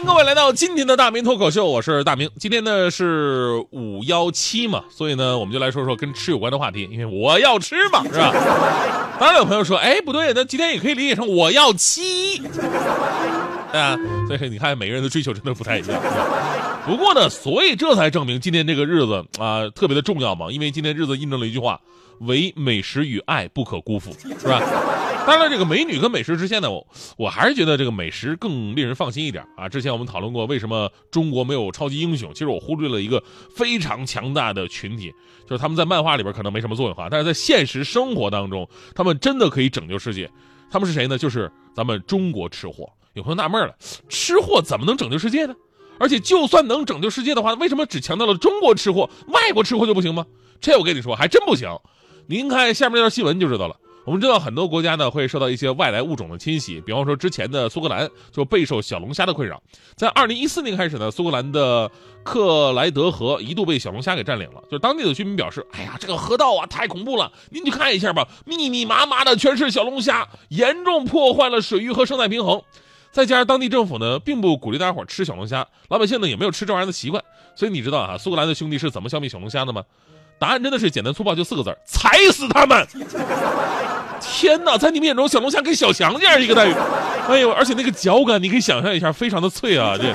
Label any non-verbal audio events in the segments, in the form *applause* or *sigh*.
迎各位来到今天的大明脱口秀，我是大明。今天呢是五幺七嘛，所以呢我们就来说说跟吃有关的话题，因为我要吃嘛，*laughs* 是吧？当然有朋友说，哎，不对，那今天也可以理解成我要七，啊，所以你看每个人的追求真的不太一样。不过呢，所以这才证明今天这个日子啊特别的重要嘛，因为今天日子印证了一句话：唯美食与爱不可辜负，是吧？当然，这个美女跟美食之间呢，我我还是觉得这个美食更令人放心一点啊。之前我们讨论过为什么中国没有超级英雄，其实我忽略了一个非常强大的群体，就是他们在漫画里边可能没什么作用哈，但是在现实生活当中，他们真的可以拯救世界。他们是谁呢？就是咱们中国吃货。有朋友纳闷了，吃货怎么能拯救世界呢？而且就算能拯救世界的话，为什么只强调了中国吃货，外国吃货就不行吗？这我跟你说，还真不行。您看下面那条新闻就知道了。我们知道很多国家呢会受到一些外来物种的侵袭，比方说之前的苏格兰就备受小龙虾的困扰。在二零一四年开始呢，苏格兰的克莱德河一度被小龙虾给占领了。就是当地的居民表示：“哎呀，这个河道啊太恐怖了，您去看一下吧，密密麻麻的全是小龙虾，严重破坏了水域和生态平衡。”再加上当地政府呢并不鼓励大家伙吃小龙虾，老百姓呢也没有吃这玩意儿的习惯，所以你知道啊，苏格兰的兄弟是怎么消灭小龙虾的吗？答案真的是简单粗暴，就四个字踩死他们！天哪，在你们眼中，小龙虾跟小强这样一个待遇，哎呦，而且那个脚感，你可以想象一下，非常的脆啊！这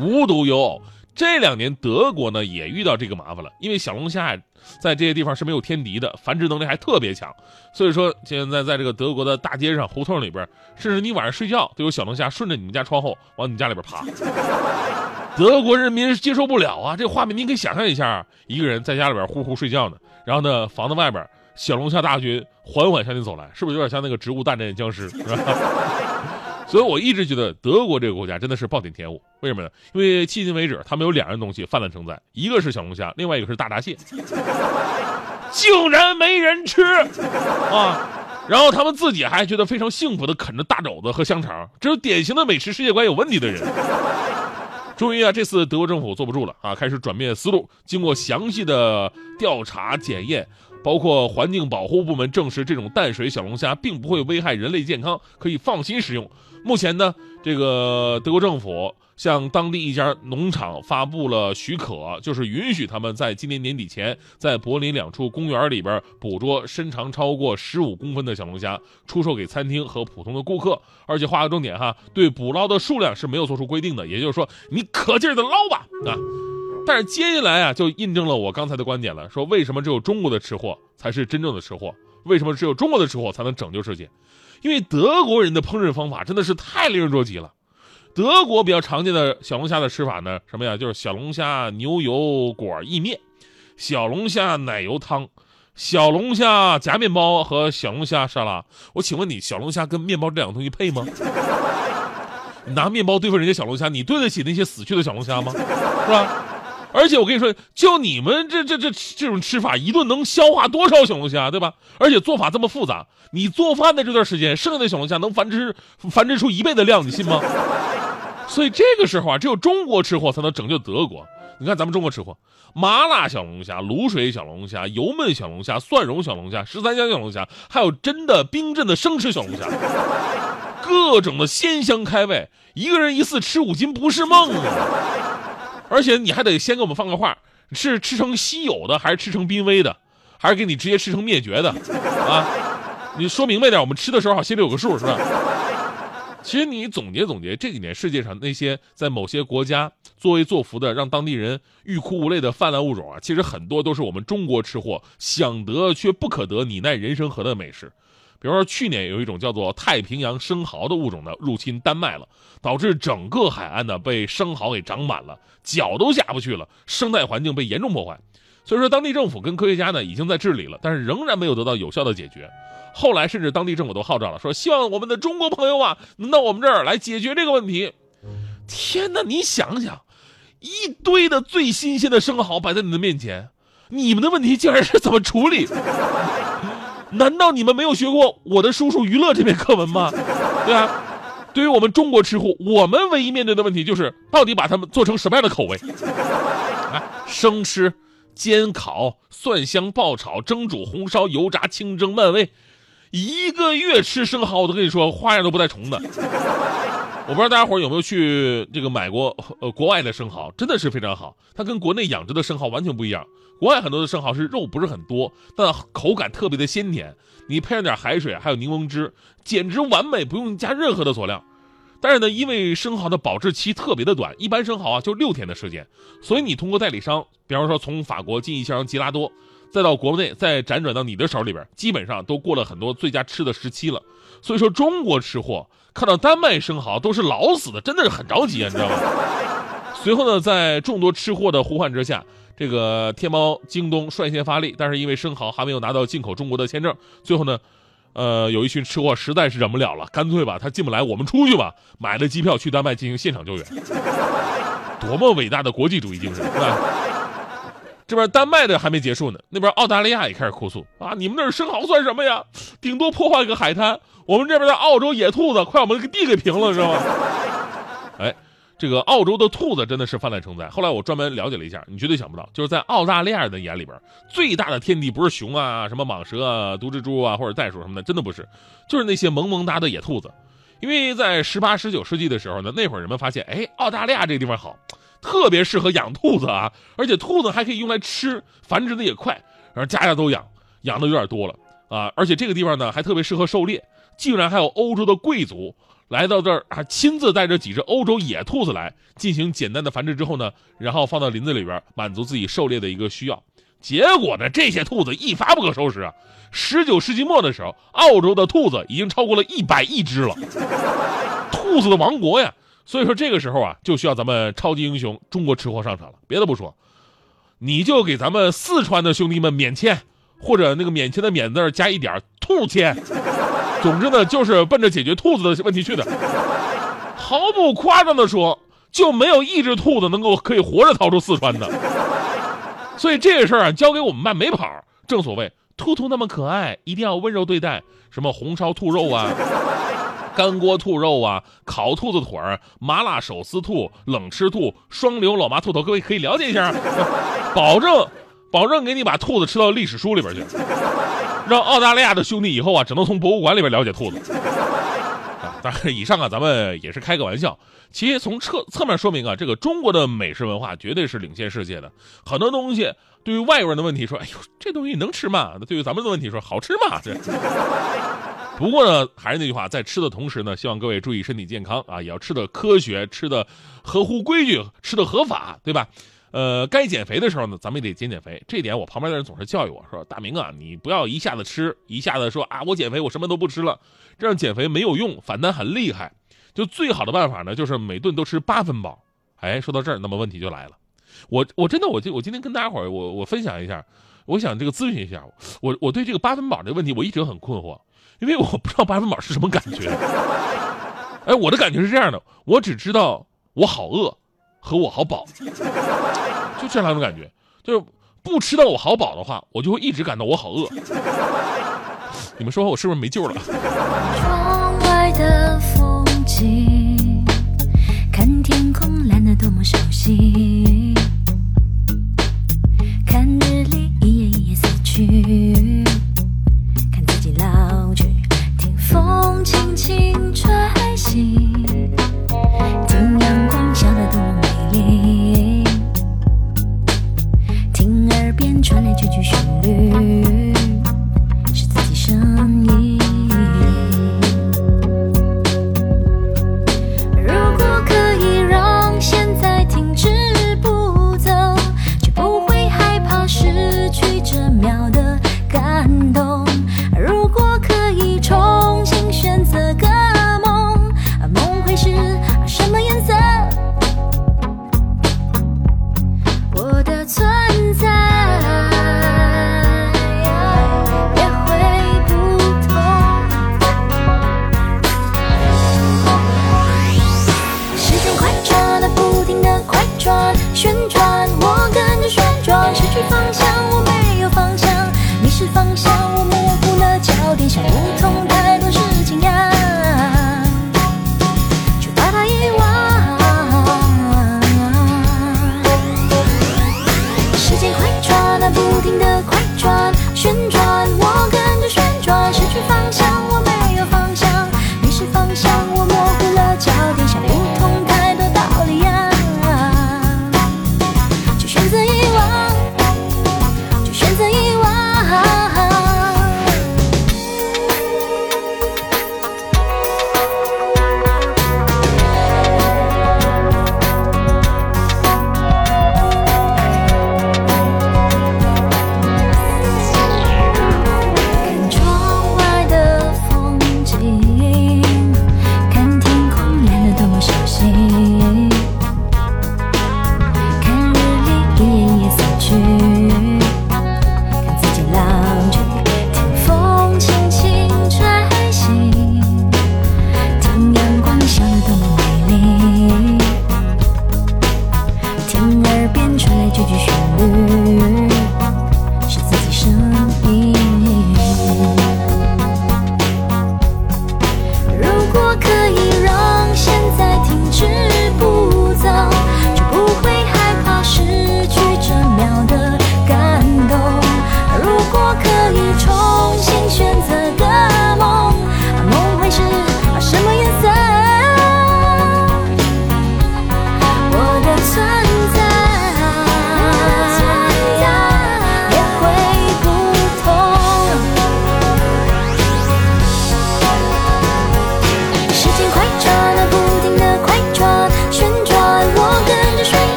无独有偶，这两年德国呢也遇到这个麻烦了，因为小龙虾在这些地方是没有天敌的，繁殖能力还特别强，所以说现在在这个德国的大街上、胡同里边，甚至你晚上睡觉都有小龙虾顺着你们家窗户往你家里边爬。德国人民接受不了啊！这画面您可以想象一下，一个人在家里边呼呼睡觉呢，然后呢，房子外边小龙虾大军缓缓向你走来，是不是有点像那个《植物大战僵尸》？*laughs* 是吧？所以我一直觉得德国这个国家真的是暴殄天物。为什么呢？因为迄今为止，他们有两样东西泛滥成灾，一个是小龙虾，另外一个是大闸蟹，竟然没人吃啊！然后他们自己还觉得非常幸福的啃着大肘子和香肠，这是典型的美食世界观有问题的人。终于啊，这次德国政府坐不住了啊，开始转变思路。经过详细的调查检验，包括环境保护部门证实，这种淡水小龙虾并不会危害人类健康，可以放心食用。目前呢，这个德国政府向当地一家农场发布了许可，就是允许他们在今年年底前，在柏林两处公园里边捕捉身长超过十五公分的小龙虾，出售给餐厅和普通的顾客。而且画个重点哈，对捕捞的数量是没有做出规定的，也就是说，你可劲儿的捞吧啊！但是接下来啊，就印证了我刚才的观点了，说为什么只有中国的吃货才是真正的吃货？为什么只有中国的吃货才能拯救世界？因为德国人的烹饪方法真的是太令人着急了。德国比较常见的小龙虾的吃法呢，什么呀？就是小龙虾牛油果意面、小龙虾奶油汤、小龙虾夹面包和小龙虾沙拉。我请问你，小龙虾跟面包这两个东西配吗？*laughs* 拿面包对付人家小龙虾，你对得起那些死去的小龙虾吗？*laughs* 是吧？而且我跟你说，就你们这这这这种吃法，一顿能消化多少小龙虾，对吧？而且做法这么复杂，你做饭的这段时间，剩下的小龙虾能繁殖繁殖出一倍的量，你信吗？所以这个时候啊，只有中国吃货才能拯救德国。你看咱们中国吃货，麻辣小龙虾、卤水小龙虾、油焖小龙虾、蒜蓉小龙虾、十三香小龙虾，还有真的冰镇的生吃小龙虾，各种的鲜香开胃，一个人一次吃五斤不是梦啊！而且你还得先给我们放个话，是吃成稀有的，还是吃成濒危的，还是给你直接吃成灭绝的 *laughs* 啊？你说明白点，我们吃的时候好心里有个数，是吧？其实你总结总结，这几年世界上那些在某些国家作威作福的，让当地人欲哭无泪的泛滥物种啊，其实很多都是我们中国吃货想得却不可得、你奈人生何的美食。比如说，去年有一种叫做太平洋生蚝的物种呢入侵丹麦了，导致整个海岸呢被生蚝给长满了，脚都下不去了，生态环境被严重破坏。所以说，当地政府跟科学家呢已经在治理了，但是仍然没有得到有效的解决。后来，甚至当地政府都号召了，说希望我们的中国朋友啊能到我们这儿来解决这个问题。天哪，你想想，一堆的最新鲜的生蚝摆在你的面前，你们的问题竟然是怎么处理？难道你们没有学过我的叔叔娱乐这篇课文吗？*laughs* 对啊，对于我们中国吃货，我们唯一面对的问题就是到底把它们做成什么样的口味？啊，生吃、煎烤、蒜香爆炒、蒸煮、红烧、油炸、清蒸、慢煨，一个月吃生蚝，我都跟你说花样都不带重的。我不知道大家伙有没有去这个买过呃国外的生蚝，真的是非常好，它跟国内养殖的生蚝完全不一样。国外很多的生蚝是肉不是很多，但口感特别的鲜甜，你配上点海水还有柠檬汁，简直完美，不用加任何的佐料。但是呢，因为生蚝的保质期特别的短，一般生蚝啊就六天的时间，所以你通过代理商，比方说从法国进一箱吉拉多，再到国内再辗转到你的手里边，基本上都过了很多最佳吃的时期了。所以说中国吃货看到丹麦生蚝都是老死的，真的是很着急啊，你知道吗？*laughs* 随后呢，在众多吃货的呼唤之下，这个天猫、京东率先发力，但是因为生蚝还没有拿到进口中国的签证，最后呢，呃，有一群吃货实在是忍不了了，干脆吧，他进不来，我们出去吧，买了机票去丹麦进行现场救援，*laughs* 多么伟大的国际主义精神，是吧？这边丹麦的还没结束呢，那边澳大利亚也开始哭诉啊，你们那儿生蚝算什么呀？顶多破坏个海滩，我们这边的澳洲野兔子快把我们个地给平了，知道吗？*laughs* 哎。这个澳洲的兔子真的是泛滥成灾。后来我专门了解了一下，你绝对想不到，就是在澳大利亚人的眼里边，最大的天敌不是熊啊、什么蟒蛇啊、毒蜘蛛啊或者袋鼠什么的，真的不是，就是那些萌萌哒的野兔子。因为在十八、十九世纪的时候呢，那会儿人们发现，哎，澳大利亚这地方好，特别适合养兔子啊，而且兔子还可以用来吃，繁殖的也快，然后家家都养，养的有点多了啊，而且这个地方呢还特别适合狩猎，竟然还有欧洲的贵族。来到这儿还，亲自带着几只欧洲野兔子来进行简单的繁殖之后呢，然后放到林子里边满足自己狩猎的一个需要。结果呢，这些兔子一发不可收拾啊！十九世纪末的时候，澳洲的兔子已经超过了一百亿只了，兔子的王国呀！所以说这个时候啊，就需要咱们超级英雄中国吃货上场了。别的不说，你就给咱们四川的兄弟们免签，或者那个免签的免字加一点兔签。总之呢，就是奔着解决兔子的问题去的。毫不夸张的说，就没有一只兔子能够可以活着逃出四川的。所以这个事儿啊，交给我们办没跑。正所谓，兔兔那么可爱，一定要温柔对待。什么红烧兔肉啊，干锅兔肉啊，烤兔子腿儿，麻辣手撕兔，冷吃兔，双流老妈兔头，各位可以了解一下，*laughs* 保证，保证给你把兔子吃到历史书里边去。让澳大利亚的兄弟以后啊，只能从博物馆里边了解兔子。*laughs* 啊，当然，以上啊，咱们也是开个玩笑。其实从侧侧面说明啊，这个中国的美食文化绝对是领先世界的。很多东西对于外国人的问题说，哎呦，这东西能吃吗？对于咱们的问题说，好吃吗？这。*laughs* 不过呢，还是那句话，在吃的同时呢，希望各位注意身体健康啊，也要吃的科学，吃的合乎规矩，吃的合法，对吧？呃，该减肥的时候呢，咱们也得减减肥。这点我旁边的人总是教育我说：“大明啊，你不要一下子吃，一下子说啊，我减肥，我什么都不吃了，这样减肥没有用，反弹很厉害。就最好的办法呢，就是每顿都吃八分饱。哎，说到这儿，那么问题就来了，我我真的，我就我今天跟大家伙儿，我我分享一下，我想这个咨询一下，我我对这个八分饱这个问题，我一直很困惑，因为我不知道八分饱是什么感觉。*laughs* 哎，我的感觉是这样的，我只知道我好饿。和我好饱，就这两种感觉，就是不吃到我好饱的话，我就会一直感到我好饿。*laughs* 你们说我是不是没救了？*laughs* 几句旋律。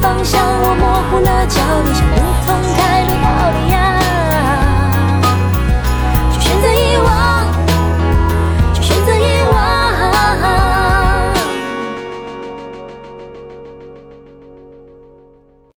方向，我模糊了；焦虑，想不通太多道理呀。